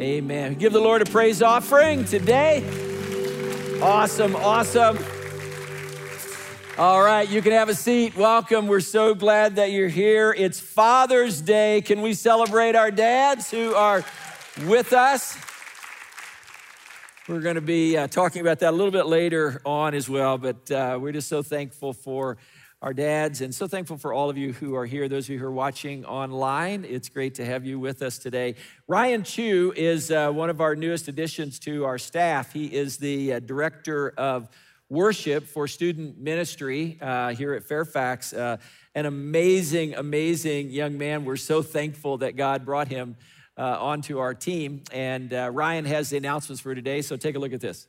Amen. Give the Lord a praise offering today. Awesome, awesome. All right, you can have a seat. Welcome. We're so glad that you're here. It's Father's Day. Can we celebrate our dads who are with us? We're going to be uh, talking about that a little bit later on as well, but uh, we're just so thankful for our dads and so thankful for all of you who are here, those of you who are watching online. It's great to have you with us today. Ryan Chu is uh, one of our newest additions to our staff. He is the uh, director of worship for student ministry uh, here at Fairfax. Uh, an amazing, amazing young man. We're so thankful that God brought him uh, onto our team. And uh, Ryan has the announcements for today, so take a look at this.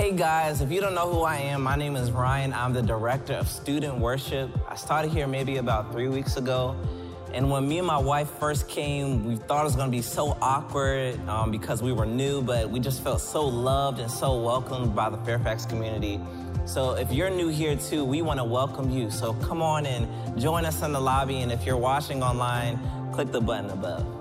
Hey guys, if you don't know who I am, my name is Ryan. I'm the director of student worship. I started here maybe about three weeks ago. And when me and my wife first came, we thought it was gonna be so awkward um, because we were new, but we just felt so loved and so welcomed by the Fairfax community. So if you're new here too, we wanna welcome you. So come on and join us in the lobby. And if you're watching online, click the button above.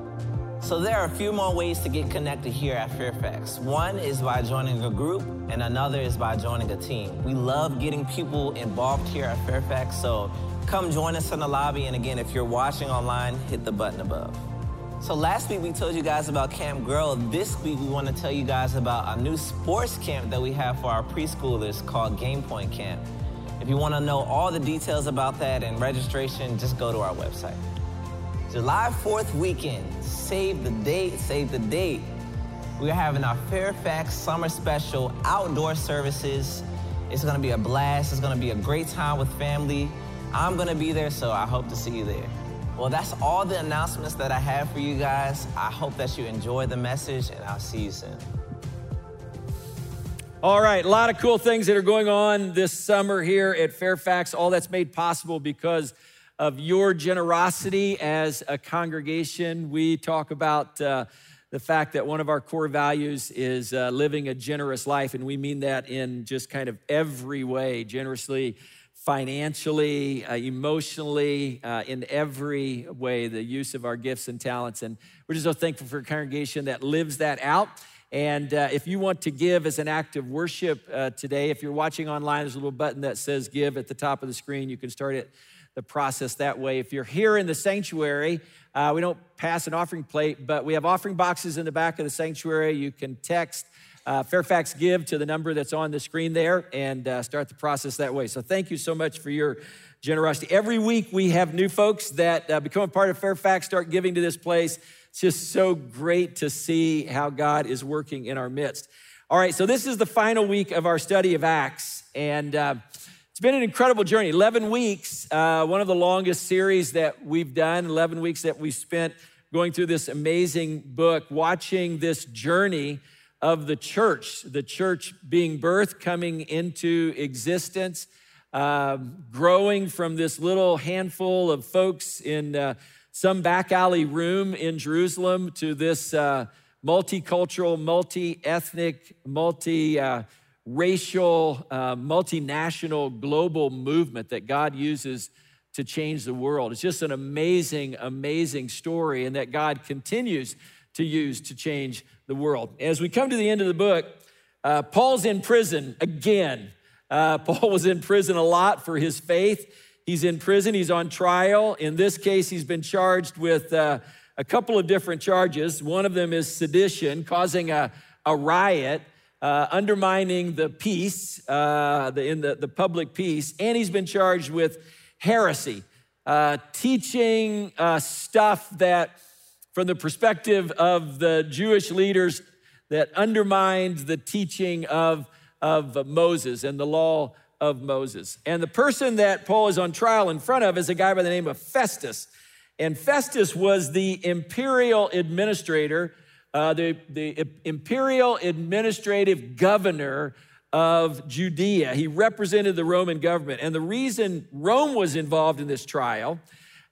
So there are a few more ways to get connected here at Fairfax. One is by joining a group, and another is by joining a team. We love getting people involved here at Fairfax, so Come join us in the lobby. And again, if you're watching online, hit the button above. So last week we told you guys about Camp Girl. This week we want to tell you guys about a new sports camp that we have for our preschoolers called Game Point Camp. If you want to know all the details about that and registration, just go to our website. July 4th weekend, save the date, save the date. We're having our Fairfax Summer Special outdoor services. It's to be a blast. It's to be a great time with family. I'm to be there, so I hope to see you there. Well, that's all the announcements that I have for you guys. I hope that you enjoy the message, and I'll see you soon. All right, a lot of cool things that are going on this summer here at Fairfax. All that's made possible because of your generosity as a congregation. We talk about uh, the fact that one of our core values is uh, living a generous life, and we mean that in just kind of every way generously financially, uh, emotionally, uh, in every way, the use of our gifts and talents. And we're just so thankful for a congregation that lives that out. And uh, if you want to give as an act of worship uh, today, if you're watching online, there's a little button that says give at the top of the screen. You can start it, the process that way. If you're here in the sanctuary, uh, we don't pass an offering plate, but we have offering boxes in the back of the sanctuary. You can text uh, Fairfax Give to the number that's on the screen there and uh, start the process that way. So thank you so much for your generosity. Every week we have new folks that uh, become a part of Fairfax, start giving to this place. It's just so great to see how God is working in our midst. All right, so this is the final week of our study of Acts, and uh, it's been an incredible journey. 11 weeks, uh, one of the longest series that we've done, 11 weeks that we spent going through this amazing book, watching this journey of the church, the church being birthed, coming into existence, uh, growing from this little handful of folks in uh, some back alley room in Jerusalem to this uh, multicultural, multi ethnic, multi racial, uh, multinational, global movement that God uses to change the world. It's just an amazing, amazing story, and that God continues to use to change the world. As we come to the end of the book, uh, Paul's in prison again. Uh, Paul was in prison a lot for his faith. He's in prison, he's on trial. In this case, he's been charged with uh, a couple of different charges. One of them is sedition, causing a, a riot, uh, undermining the peace, uh, the, in the, the public peace, and he's been charged with heresy, uh, teaching stuff that from the perspective of the Jewish leaders that undermined the teaching of, of Moses and the law of Moses. And the person that Paul is on trial in front of is a guy by the name of Festus. And Festus was the imperial administrator, uh, the, the imperial administrative governor of Judea. He represented the Roman government. And the reason Rome was involved in this trial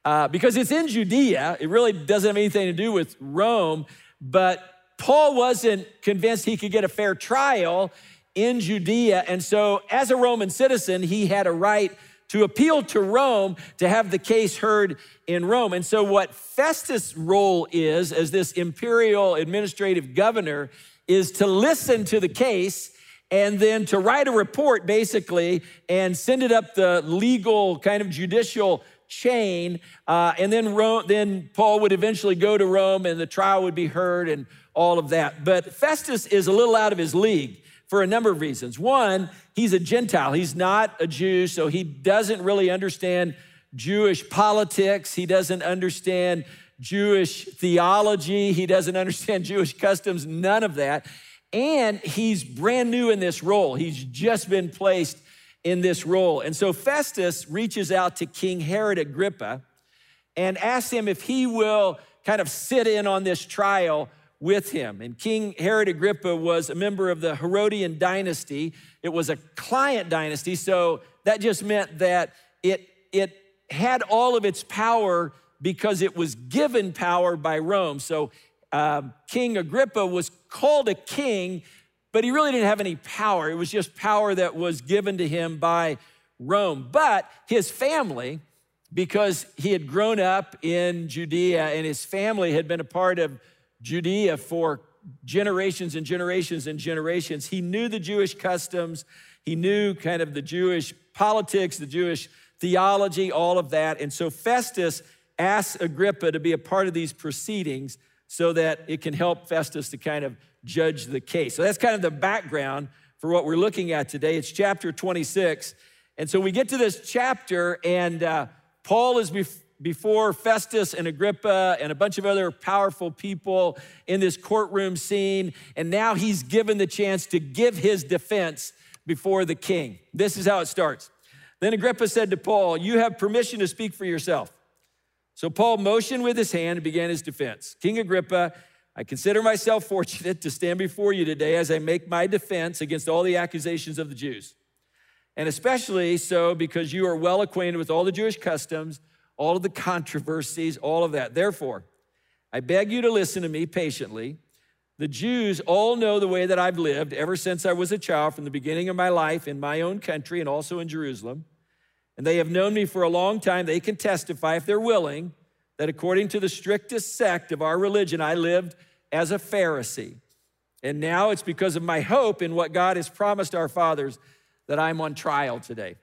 uh, because it's in Judea. It really doesn't have anything to do with Rome, but Paul wasn't convinced he could get a fair trial in Judea. And so, as a Roman citizen, he had a right to appeal to Rome to have the case heard in Rome. And so, what Festus' role is as this imperial administrative governor is to listen to the case and then to write a report basically and send it up the legal kind of judicial chain. Uh, and then, Rome, then Paul would eventually go to Rome and the trial would be heard and all of that. But Festus is a little out of his league for a number of reasons. One, he's a Gentile, he's not a Jew, so he doesn't really understand Jewish politics, he doesn't understand Jewish theology, he doesn't understand Jewish customs, none of that. And he's brand new in this role. He's just been placed in this role. And so Festus reaches out to King Herod Agrippa and asks him if he will kind of sit in on this trial with him. And King Herod Agrippa was a member of the Herodian dynasty. It was a client dynasty, so that just meant that it, it had all of its power because it was given power by Rome. So um, King Agrippa was called a king, but he really didn't have any power. It was just power that was given to him by Rome. But his family, because he had grown up in Judea and his family had been a part of Judea for generations and generations and generations. He knew the Jewish customs, he knew kind of the Jewish politics, the Jewish theology, all of that. And so Festus asked Agrippa to be a part of these proceedings so that it can help Festus to kind of judge the case. So that's kind of the background for what we're looking at today. It's chapter 26. And so we get to this chapter, and uh, Paul is before before Festus and Agrippa and a bunch of other powerful people in this courtroom scene. And now he's given the chance to give his defense before the king. This is how it starts. Then Agrippa said to Paul, You have permission to speak for yourself. So Paul motioned with his hand and began his defense. King Agrippa, I consider myself fortunate to stand before you today as I make my defense against all the accusations of the Jews. And especially so because you are well acquainted with all the Jewish customs all of the controversies, all of that. Therefore, I beg you to listen to me patiently. The Jews all know the way that I've lived ever since I was a child, from the beginning of my life in my own country and also in Jerusalem. And they have known me for a long time. They can testify, if they're willing, that according to the strictest sect of our religion, I lived as a Pharisee. And now it's because of my hope in what God has promised our fathers that I'm on trial today.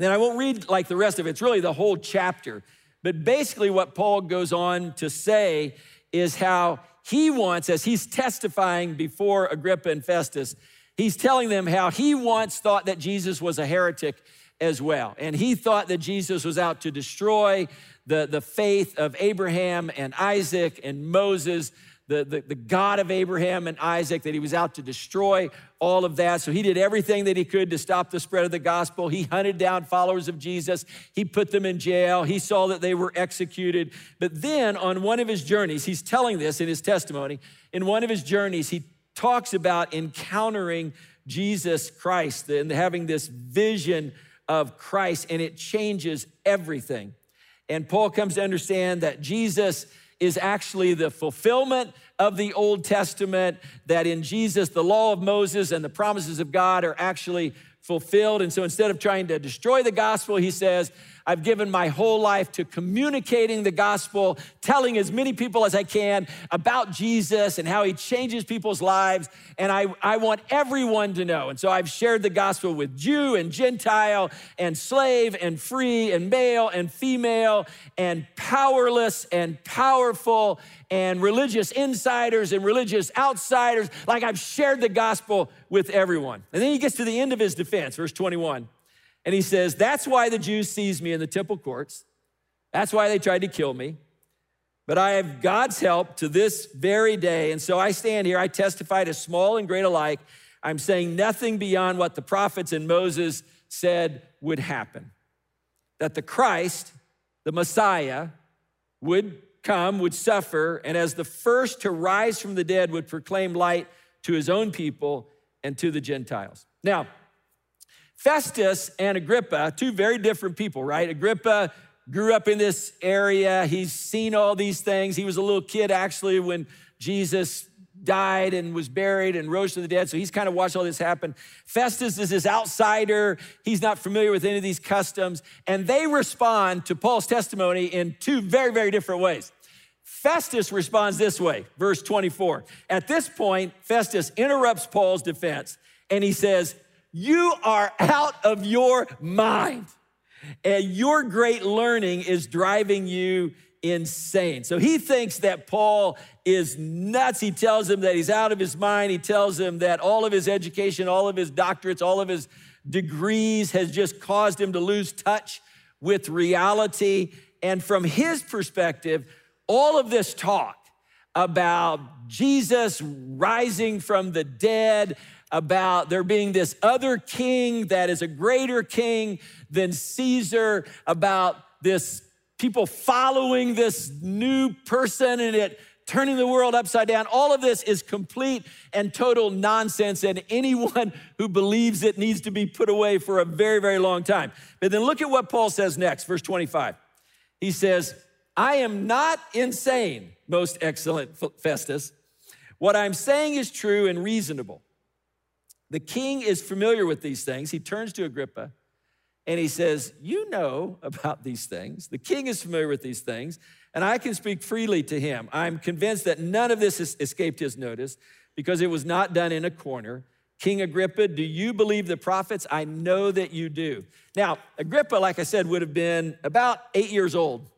And then I won't read like the rest of it, it's really the whole chapter. But basically, what Paul goes on to say is how he wants, as he's testifying before Agrippa and Festus, he's telling them how he once thought that Jesus was a heretic as well. And he thought that Jesus was out to destroy the, the faith of Abraham and Isaac and Moses the, the, the God of Abraham and Isaac, that he was out to destroy all of that. So he did everything that he could to stop the spread of the gospel. He hunted down followers of Jesus, he put them in jail, he saw that they were executed. But then on one of his journeys, he's telling this in his testimony, in one of his journeys, he talks about encountering Jesus Christ and having this vision of Christ, and it changes everything. And Paul comes to understand that Jesus is actually the fulfillment of the Old Testament, that in Jesus, the law of Moses and the promises of God are actually fulfilled. And so instead of trying to destroy the gospel, he says, I've given my whole life to communicating the gospel, telling as many people as I can about Jesus and how he changes people's lives. And I, I want everyone to know. And so I've shared the gospel with Jew and Gentile and slave and free and male and female and powerless and powerful and religious insiders and religious outsiders. Like I've shared the gospel with everyone. And then he gets to the end of his defense, verse 21. And he says, That's why the Jews seized me in the temple courts. That's why they tried to kill me. But I have God's help to this very day. And so I stand here, I testify to small and great alike. I'm saying nothing beyond what the prophets and Moses said would happen that the Christ, the Messiah, would come, would suffer, and as the first to rise from the dead, would proclaim light to his own people and to the Gentiles. Now, Festus and Agrippa, two very different people, right? Agrippa grew up in this area. He's seen all these things. He was a little kid actually when Jesus died and was buried and rose to the dead. So he's kind of watched all this happen. Festus is this outsider. He's not familiar with any of these customs. And they respond to Paul's testimony in two very, very different ways. Festus responds this way, verse 24. At this point, Festus interrupts Paul's defense and he says, You are out of your mind, and your great learning is driving you insane. So he thinks that Paul is nuts. He tells him that he's out of his mind. He tells him that all of his education, all of his doctorates, all of his degrees has just caused him to lose touch with reality. And from his perspective, all of this talk about Jesus rising from the dead, about there being this other king that is a greater king than Caesar, about this people following this new person and it turning the world upside down. All of this is complete and total nonsense, and anyone who believes it needs to be put away for a very, very long time. But then look at what Paul says next, verse 25. He says, I am not insane, most excellent Festus. What I'm saying is true and reasonable. The king is familiar with these things. He turns to Agrippa and he says, You know about these things. The king is familiar with these things, and I can speak freely to him. I'm convinced that none of this has escaped his notice because it was not done in a corner. King Agrippa, do you believe the prophets? I know that you do. Now, Agrippa, like I said, would have been about eight years old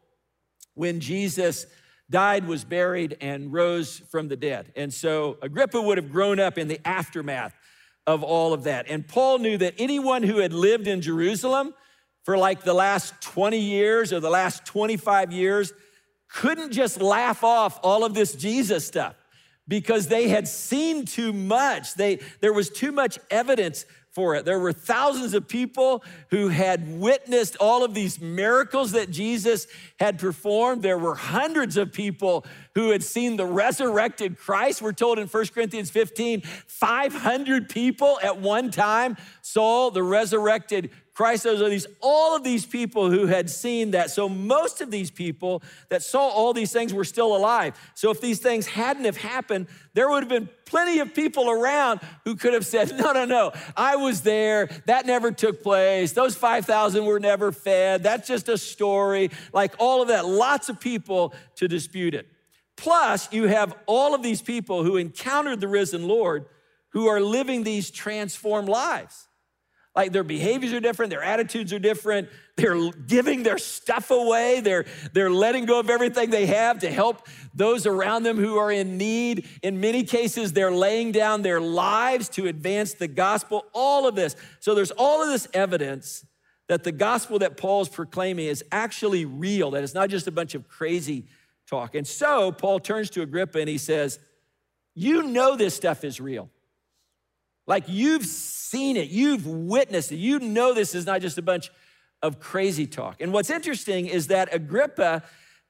when Jesus died, was buried, and rose from the dead. And so Agrippa would have grown up in the aftermath of all of that. And Paul knew that anyone who had lived in Jerusalem for like the last 20 years or the last 25 years couldn't just laugh off all of this Jesus stuff because they had seen too much. They, there was too much evidence for it. There were thousands of people who had witnessed all of these miracles that Jesus had performed. There were hundreds of people who had seen the resurrected Christ. We're told in 1 Corinthians 15, 500 people at one time saw the resurrected Christ, those are these, all of these people who had seen that. So most of these people that saw all these things were still alive. So if these things hadn't have happened, there would have been plenty of people around who could have said, no, no, no, I was there. That never took place. Those 5,000 were never fed. That's just a story. Like all of that, lots of people to dispute it. Plus, you have all of these people who encountered the risen Lord who are living these transformed lives. Like their behaviors are different, their attitudes are different. They're giving their stuff away. They're, they're letting go of everything they have to help those around them who are in need. In many cases, they're laying down their lives to advance the gospel. All of this. So there's all of this evidence that the gospel that Paul's proclaiming is actually real, that it's not just a bunch of crazy talk. And so Paul turns to Agrippa and he says, You know this stuff is real. Like you've seen it, you've witnessed it, you know this is not just a bunch of crazy talk. And what's interesting is that Agrippa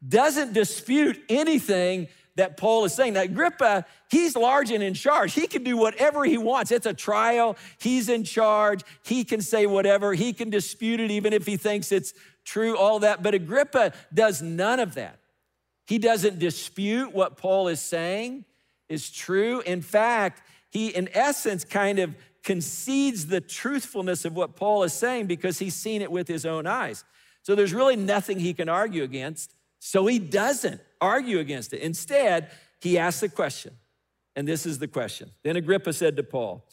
doesn't dispute anything that Paul is saying. Now, Agrippa, he's large and in charge. He can do whatever he wants. It's a trial. He's in charge. He can say whatever. He can dispute it even if he thinks it's true, all that. But Agrippa does none of that. He doesn't dispute what Paul is saying is true. In fact, he, in essence, kind of concedes the truthfulness of what Paul is saying because he's seen it with his own eyes. So there's really nothing he can argue against. So he doesn't argue against it. Instead, he asks the question, and this is the question. Then Agrippa said to Paul,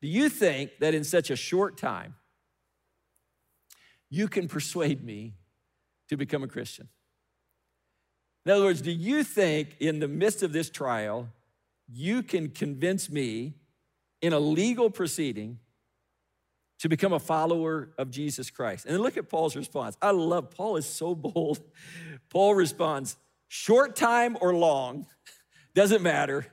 Do you think that in such a short time you can persuade me to become a Christian? In other words, do you think in the midst of this trial, you can convince me in a legal proceeding to become a follower of Jesus Christ. And look at Paul's response. I love Paul is so bold. Paul responds, short time or long, doesn't matter.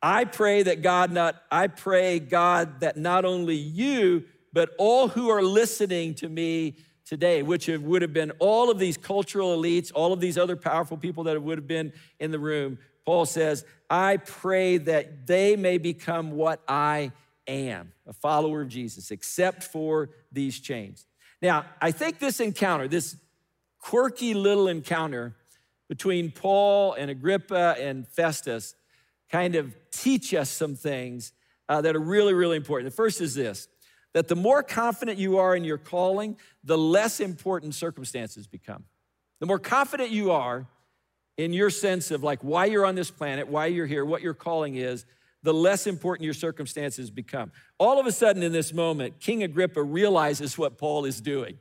I pray that God not I pray God that not only you but all who are listening to me today, which would have been all of these cultural elites, all of these other powerful people that would have been in the room, Paul says, I pray that they may become what I am, a follower of Jesus, except for these chains. Now, I think this encounter, this quirky little encounter between Paul and Agrippa and Festus, kind of teach us some things uh, that are really, really important. The first is this that the more confident you are in your calling, the less important circumstances become. The more confident you are in your sense of like why you're on this planet, why you're here, what your calling is, the less important your circumstances become. All of a sudden, in this moment, King Agrippa realizes what Paul is doing.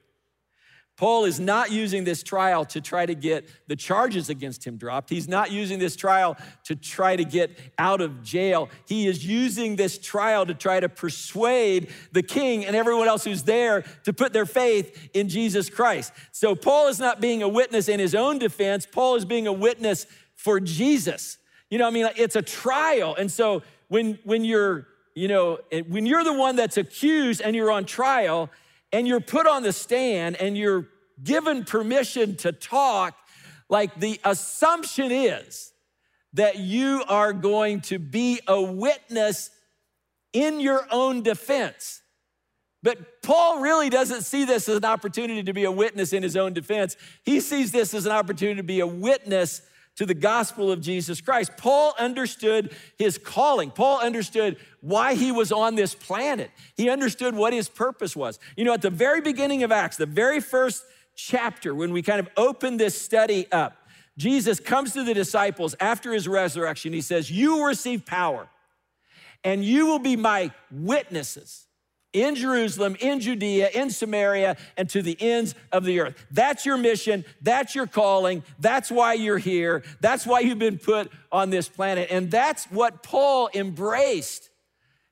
Paul is not using this trial to try to get the charges against him dropped. He's not using this trial to try to get out of jail. He is using this trial to try to persuade the king and everyone else who's there to put their faith in Jesus Christ. So Paul is not being a witness in his own defense, Paul is being a witness for Jesus. You know, what I mean, it's a trial. And so when, when you're, you know, when you're the one that's accused and you're on trial, and you're put on the stand and you're given permission to talk, like the assumption is that you are going to be a witness in your own defense. But Paul really doesn't see this as an opportunity to be a witness in his own defense. He sees this as an opportunity to be a witness to the gospel of Jesus Christ. Paul understood his calling. Paul understood why he was on this planet. He understood what his purpose was. You know, at the very beginning of Acts, the very first chapter, when we kind of open this study up, Jesus comes to the disciples after his resurrection. He says, You will receive power, and you will be my witnesses in Jerusalem, in Judea, in Samaria, and to the ends of the earth. That's your mission. That's your calling. That's why you're here. That's why you've been put on this planet. And that's what Paul embraced.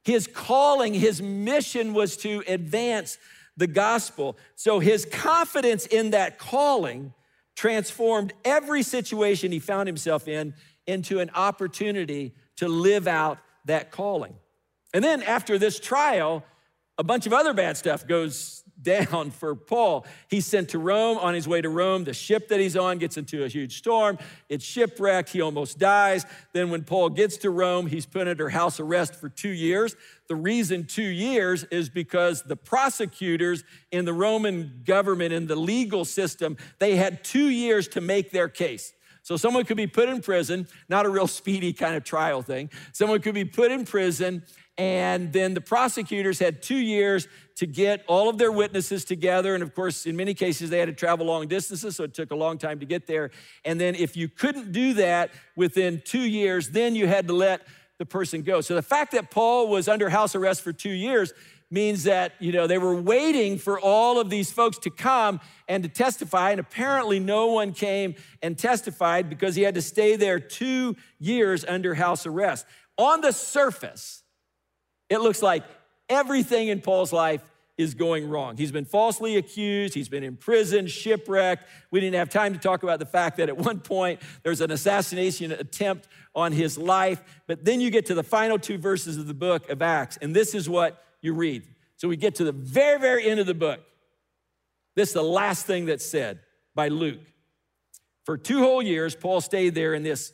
His calling, his mission was to advance the gospel. So his confidence in that calling transformed every situation he found himself in into an opportunity to live out that calling. And then after this trial, a bunch of other bad stuff goes down for Paul. He's sent to Rome. On his way to Rome, the ship that he's on gets into a huge storm. It's shipwrecked. He almost dies. Then, when Paul gets to Rome, he's put under house arrest for two years. The reason two years is because the prosecutors in the Roman government, in the legal system, they had two years to make their case. So someone could be put in prison, not a real speedy kind of trial thing. Someone could be put in prison and then the prosecutors had two years to get all of their witnesses together. And of course, in many cases, they had to travel long distances, so it took a long time to get there. And then if you couldn't do that within two years, then you had to let the person go. So the fact that Paul was under house arrest for two years means that you know they were waiting for all of these folks to come and to testify and apparently no one came and testified because he had to stay there 2 years under house arrest on the surface it looks like everything in Paul's life is going wrong. He's been falsely accused, he's been imprisoned, shipwrecked. We didn't have time to talk about the fact that at one point there's an assassination attempt on his life. But then you get to the final two verses of the book of Acts, and this is what you read. So we get to the very, very end of the book. This is the last thing that's said by Luke. For two whole years, Paul stayed there in this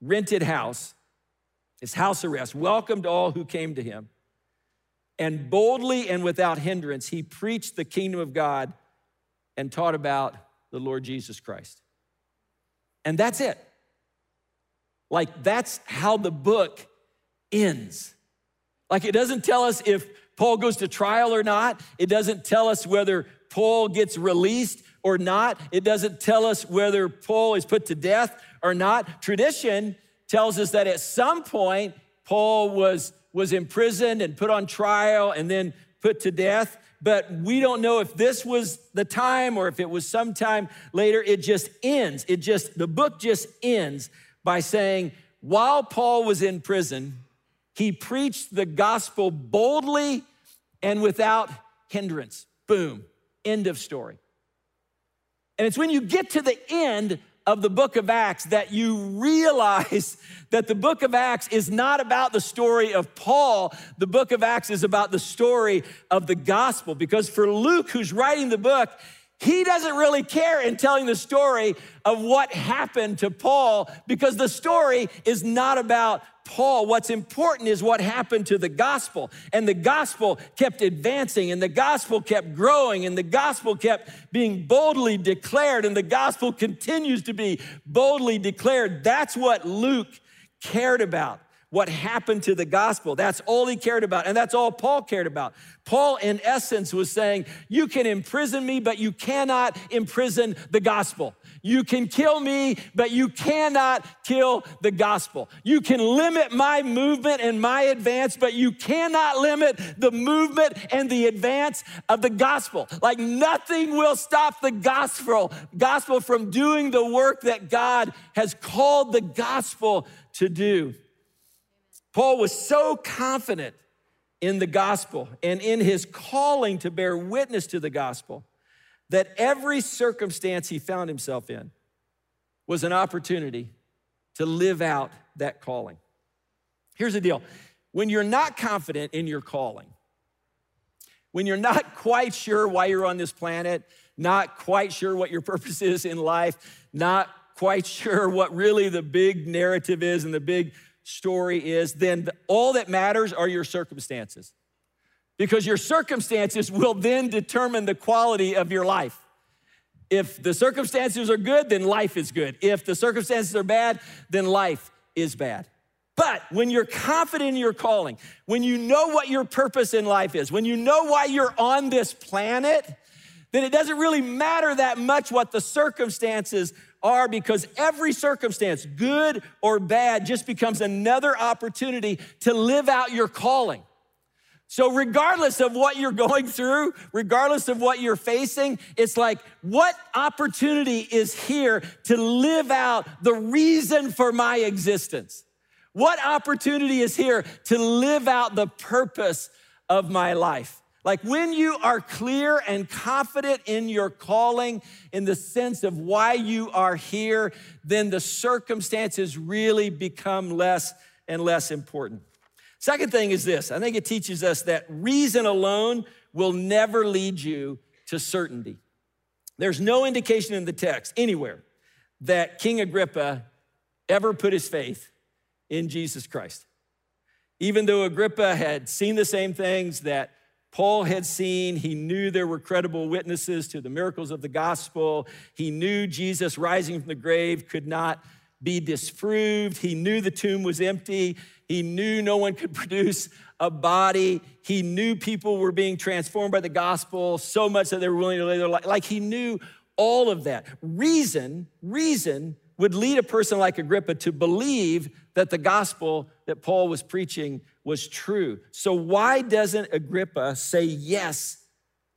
rented house his house arrest, welcomed all who came to him. And boldly and without hindrance, he preached the kingdom of God and taught about the Lord Jesus Christ. And that's it. Like, that's how the book ends. Like, it doesn't tell us if Paul goes to trial or not, it doesn't tell us whether Paul gets released or not, it doesn't tell us whether Paul is put to death or not. Tradition tells us that at some point, Paul was, was imprisoned and put on trial and then put to death. But we don't know if this was the time or if it was sometime later. It just ends. It just, the book just ends by saying, while Paul was in prison, he preached the gospel boldly and without hindrance. Boom, end of story. And it's when you get to the end of the book of Acts that you realize that the book of Acts is not about the story of Paul. The book of Acts is about the story of the gospel. Because for Luke, who's writing the book, he doesn't really care in telling the story of what happened to Paul because the story is not about Paul. What's important is what happened to the gospel. And the gospel kept advancing, and the gospel kept growing, and the gospel kept being boldly declared, and the gospel continues to be boldly declared. That's what Luke cared about. What happened to the gospel. That's all he cared about. And that's all Paul cared about. Paul, in essence, was saying, You can imprison me, but you cannot imprison the gospel. You can kill me, but you cannot kill the gospel. You can limit my movement and my advance, but you cannot limit the movement and the advance of the gospel. Like nothing will stop the gospel, gospel from doing the work that God has called the gospel to do. Paul was so confident in the gospel and in his calling to bear witness to the gospel that every circumstance he found himself in was an opportunity to live out that calling. Here's the deal when you're not confident in your calling, when you're not quite sure why you're on this planet, not quite sure what your purpose is in life, not quite sure what really the big narrative is and the big story is, then all that matters are your circumstances because your circumstances will then determine the quality of your life. If the circumstances are good, then life is good. If the circumstances are bad, then life is bad. But when you're confident in your calling, when you know what your purpose in life is, when you know why you're on this planet, then it doesn't really matter that much what the circumstances are because every circumstance, good or bad, just becomes another opportunity to live out your calling. So, regardless of what you're going through, regardless of what you're facing, it's like, what opportunity is here to live out the reason for my existence? What opportunity is here to live out the purpose of my life? Like when you are clear and confident in your calling, in the sense of why you are here, then the circumstances really become less and less important. Second thing is this I think it teaches us that reason alone will never lead you to certainty. There's no indication in the text anywhere that King Agrippa ever put his faith in Jesus Christ. Even though Agrippa had seen the same things that Paul had seen, he knew there were credible witnesses to the miracles of the gospel. He knew Jesus rising from the grave could not be disproved. He knew the tomb was empty. He knew no one could produce a body. He knew people were being transformed by the gospel so much that they were willing to lay their life. Like he knew all of that. Reason, reason would lead a person like Agrippa to believe that the gospel that Paul was preaching was true. So why doesn't Agrippa say yes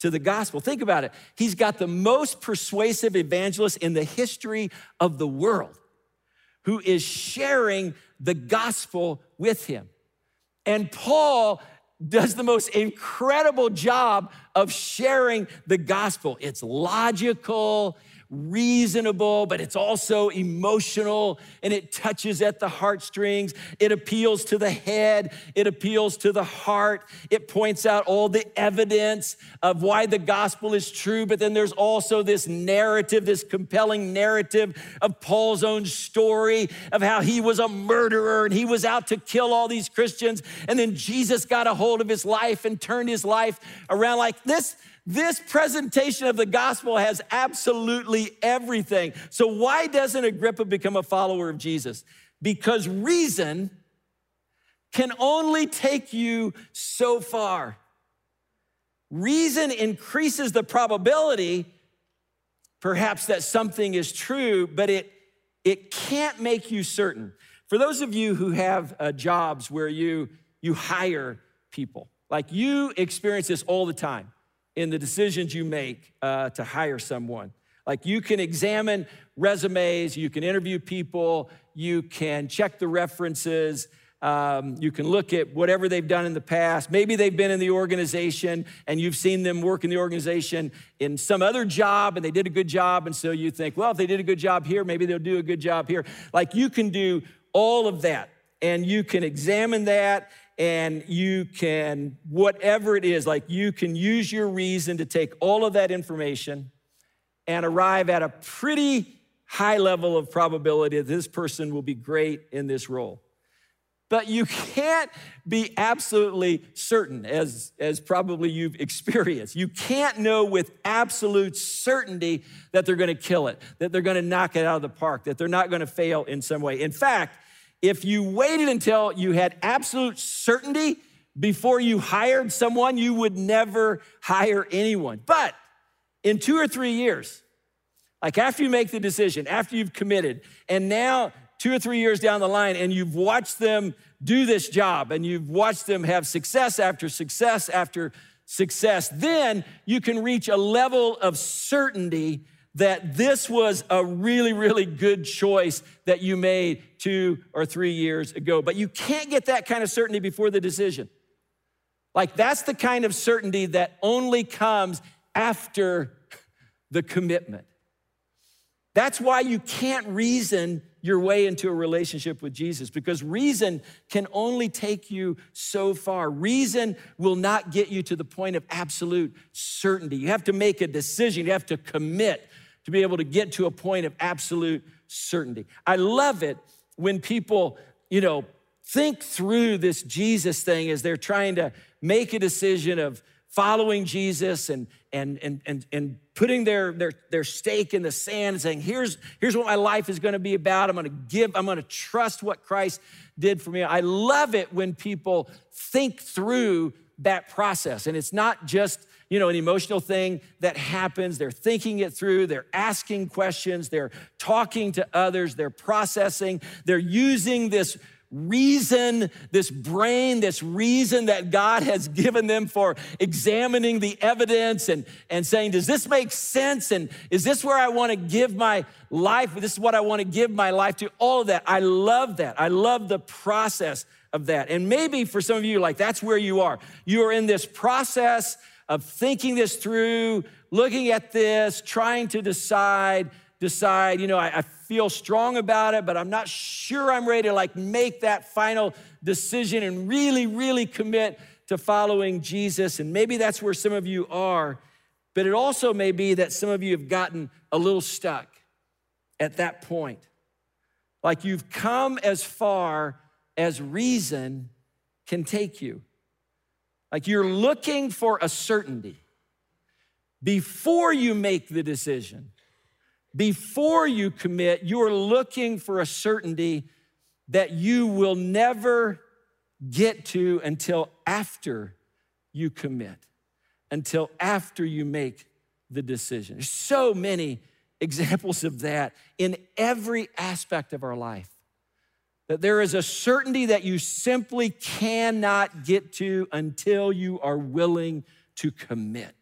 to the gospel? Think about it. He's got the most persuasive evangelist in the history of the world who is sharing the gospel with him. And Paul does the most incredible job of sharing the gospel. It's logical, reasonable, but it's also emotional and it touches at the heartstrings. It appeals to the head, it appeals to the heart. It points out all the evidence of why the gospel is true, but then there's also this narrative, this compelling narrative of Paul's own story of how he was a murderer and he was out to kill all these Christians. And then Jesus got a hold of his life and turned his life around like this this presentation of the gospel has absolutely everything. So, why doesn't Agrippa become a follower of Jesus? Because reason can only take you so far. Reason increases the probability, perhaps, that something is true, but it, it can't make you certain. For those of you who have uh, jobs where you, you hire people, like you experience this all the time in the decisions you make uh, to hire someone. Like you can examine resumes, you can interview people, you can check the references, um, you can look at whatever they've done in the past. Maybe they've been in the organization and you've seen them work in the organization in some other job and they did a good job. And so you think, well, if they did a good job here, maybe they'll do a good job here. Like you can do all of that and you can examine that and you can, whatever it is, like you can use your reason to take all of that information and arrive at a pretty high level of probability that this person will be great in this role. But you can't be absolutely certain, as, as probably you've experienced. You can't know with absolute certainty that they're gonna kill it, that they're gonna knock it out of the park, that they're not gonna fail in some way. In fact, if you waited until you had absolute certainty before you hired someone, you would never hire anyone. But in two or three years, like after you make the decision, after you've committed, and now two or three years down the line, and you've watched them do this job and you've watched them have success after success after success, then you can reach a level of certainty that this was a really, really good choice that you made two or three years ago. But you can't get that kind of certainty before the decision. Like, that's the kind of certainty that only comes after the commitment. That's why you can't reason your way into a relationship with Jesus because reason can only take you so far. Reason will not get you to the point of absolute certainty. You have to make a decision, you have to commit to be able to get to a point of absolute certainty. I love it when people, you know, think through this Jesus thing as they're trying to make a decision of following Jesus and, and, and, and, and putting their, their, their stake in the sand and saying, here's, here's what my life is going to be about. I'm going to give, I'm going to trust what Christ did for me. I love it when people think through that process. And it's not just, you know, an emotional thing that happens. They're thinking it through, they're asking questions, they're talking to others, they're processing, they're using this reason, this brain, this reason that God has given them for examining the evidence and, and saying, does this make sense? And is this where I want to give my life? This is what I want to give my life to. All of that. I love that. I love the process of that. And maybe for some of you, like that's where you are. You are in this process of thinking this through, looking at this, trying to decide decide, you know, I, I, feel strong about it, but I'm not sure I'm ready to like make that final decision and really, really commit to following Jesus. And maybe that's where some of you are, but it also may be that some of you have gotten a little stuck at that point. Like you've come as far as reason can take you. Like you're looking for a certainty before you make the decision before you commit, you are looking for a certainty that you will never get to until after you commit, until after you make the decision. There's so many examples of that in every aspect of our life. That there is a certainty that you simply cannot get to until you are willing to commit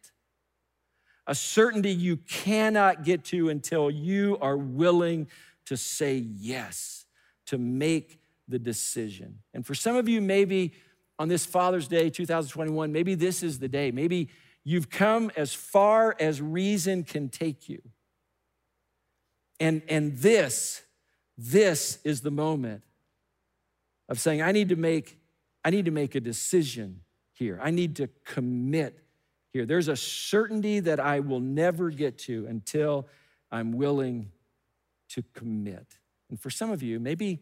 a certainty you cannot get to until you are willing to say yes, to make the decision. And for some of you, maybe on this Father's Day 2021, maybe this is the day. Maybe you've come as far as reason can take you. And, and this, this is the moment of saying, I need to make, I need to make a decision here. I need to commit here. There's a certainty that I will never get to until I'm willing to commit. And for some of you, maybe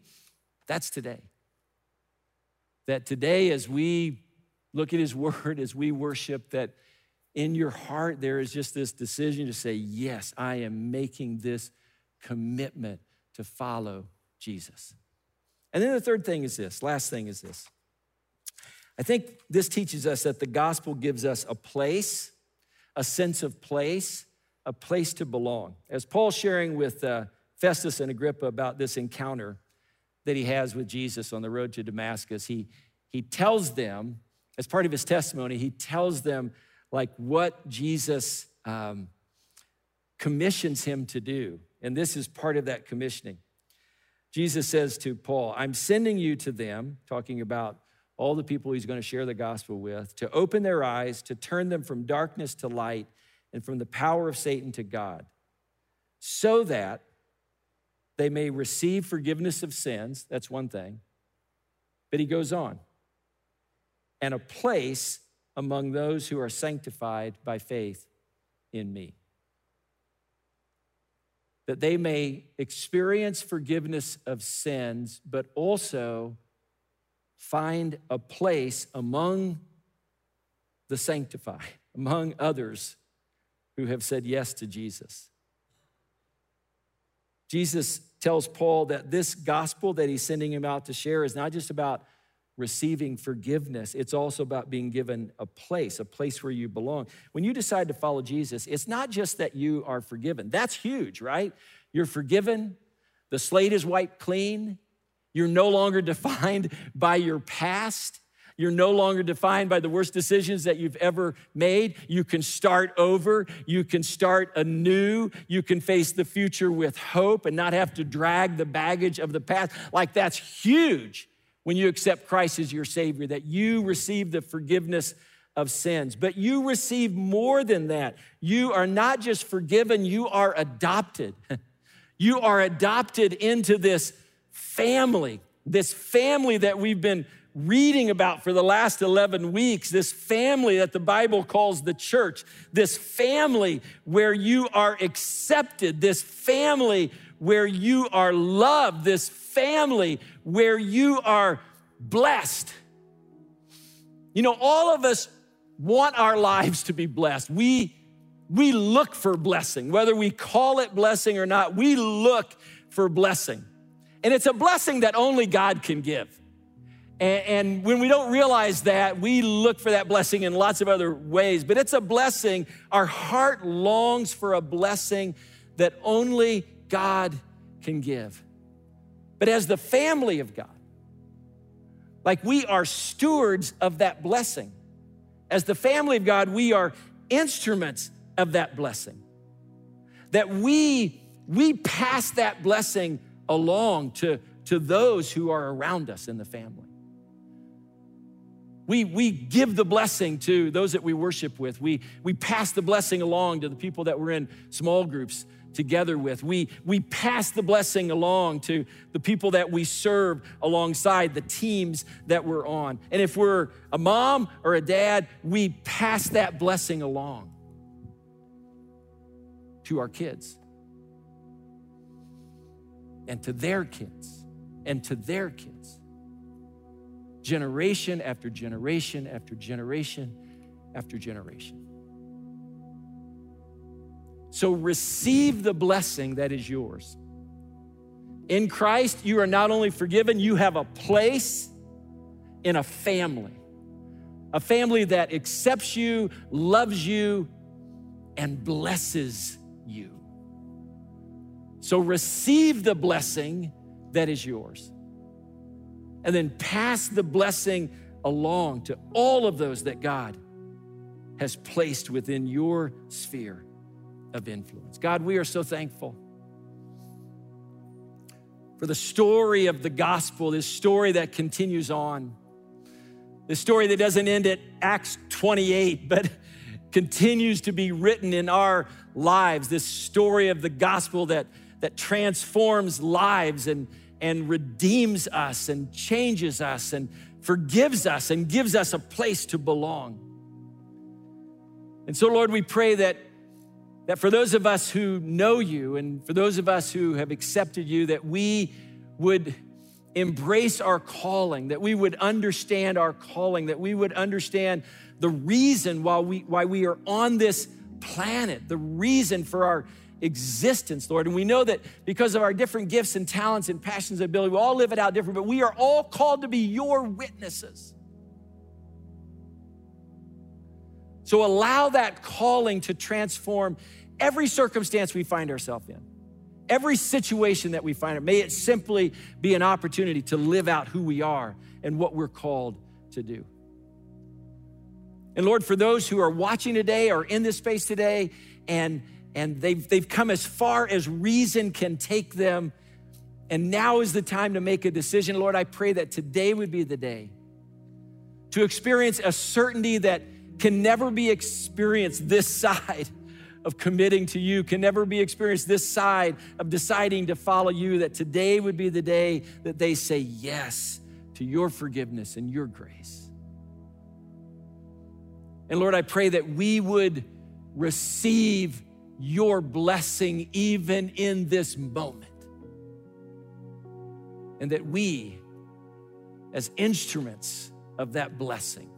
that's today. That today, as we look at His Word, as we worship, that in your heart there is just this decision to say, Yes, I am making this commitment to follow Jesus. And then the third thing is this, last thing is this I think this teaches us that the gospel gives us a place, a sense of place, a place to belong. As Paul's sharing with uh, Festus and Agrippa about this encounter that he has with Jesus on the road to Damascus, he, he tells them, as part of his testimony, he tells them like what Jesus um, commissions him to do. And this is part of that commissioning. Jesus says to Paul, I'm sending you to them, talking about all the people he's going to share the gospel with, to open their eyes, to turn them from darkness to light, and from the power of Satan to God, so that they may receive forgiveness of sins. That's one thing. But he goes on, and a place among those who are sanctified by faith in me. That they may experience forgiveness of sins, but also find a place among the sanctified, among others who have said yes to Jesus. Jesus tells Paul that this gospel that he's sending him out to share is not just about receiving forgiveness, it's also about being given a place, a place where you belong. When you decide to follow Jesus, it's not just that you are forgiven. That's huge, right? You're forgiven, the slate is wiped clean, you're no longer defined by your past. You're no longer defined by the worst decisions that you've ever made. You can start over. You can start anew. You can face the future with hope and not have to drag the baggage of the past. Like, that's huge when you accept Christ as your Savior, that you receive the forgiveness of sins. But you receive more than that. You are not just forgiven, you are adopted. You are adopted into this family, this family that we've been reading about for the last 11 weeks, this family that the Bible calls the church, this family where you are accepted, this family where you are loved, this family where you are blessed. You know, all of us want our lives to be blessed. We, we look for blessing, whether we call it blessing or not, we look for blessing. And it's a blessing that only God can give. And, and, when we don't realize that, we look for that blessing in lots of other ways. But it's a blessing. Our heart longs for a blessing that only God can give. But as the family of God, like we are stewards of that blessing. As the family of God, we are instruments of that blessing. That we, we pass that blessing along to, to those who are around us in the family. We, we give the blessing to those that we worship with. We, we pass the blessing along to the people that we're in small groups together with. We, we pass the blessing along to the people that we serve alongside, the teams that we're on. And if we're a mom or a dad, we pass that blessing along to our kids and to their kids and to their kids generation after generation after generation after generation. So receive the blessing that is yours. In Christ, you are not only forgiven, you have a place in a family, a family that accepts you, loves you, and blesses you. So receive the blessing that is yours and then pass the blessing along to all of those that God has placed within your sphere of influence. God, we are so thankful for the story of the gospel, this story that continues on, the story that doesn't end at Acts 28, but continues to be written in our lives, this story of the gospel that, that transforms lives and and redeems us and changes us and forgives us and gives us a place to belong. And so, Lord, we pray that, that for those of us who know you and for those of us who have accepted you, that we would embrace our calling, that we would understand our calling, that we would understand the reason why we, why we are on this planet, the reason for our existence, Lord. And we know that because of our different gifts and talents and passions and ability, we all live it out different, but we are all called to be your witnesses. So allow that calling to transform every circumstance we find ourselves in, every situation that we find it. May it simply be an opportunity to live out who we are and what we're called to do. And Lord, for those who are watching today or in this space today and and they've, they've come as far as reason can take them. And now is the time to make a decision. Lord, I pray that today would be the day to experience a certainty that can never be experienced this side of committing to you, can never be experienced this side of deciding to follow you, that today would be the day that they say yes to your forgiveness and your grace. And Lord, I pray that we would receive your blessing even in this moment. And that we, as instruments of that blessing,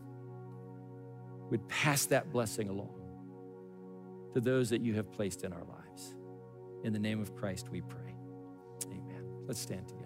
would pass that blessing along to those that you have placed in our lives. In the name of Christ, we pray. Amen. Let's stand together.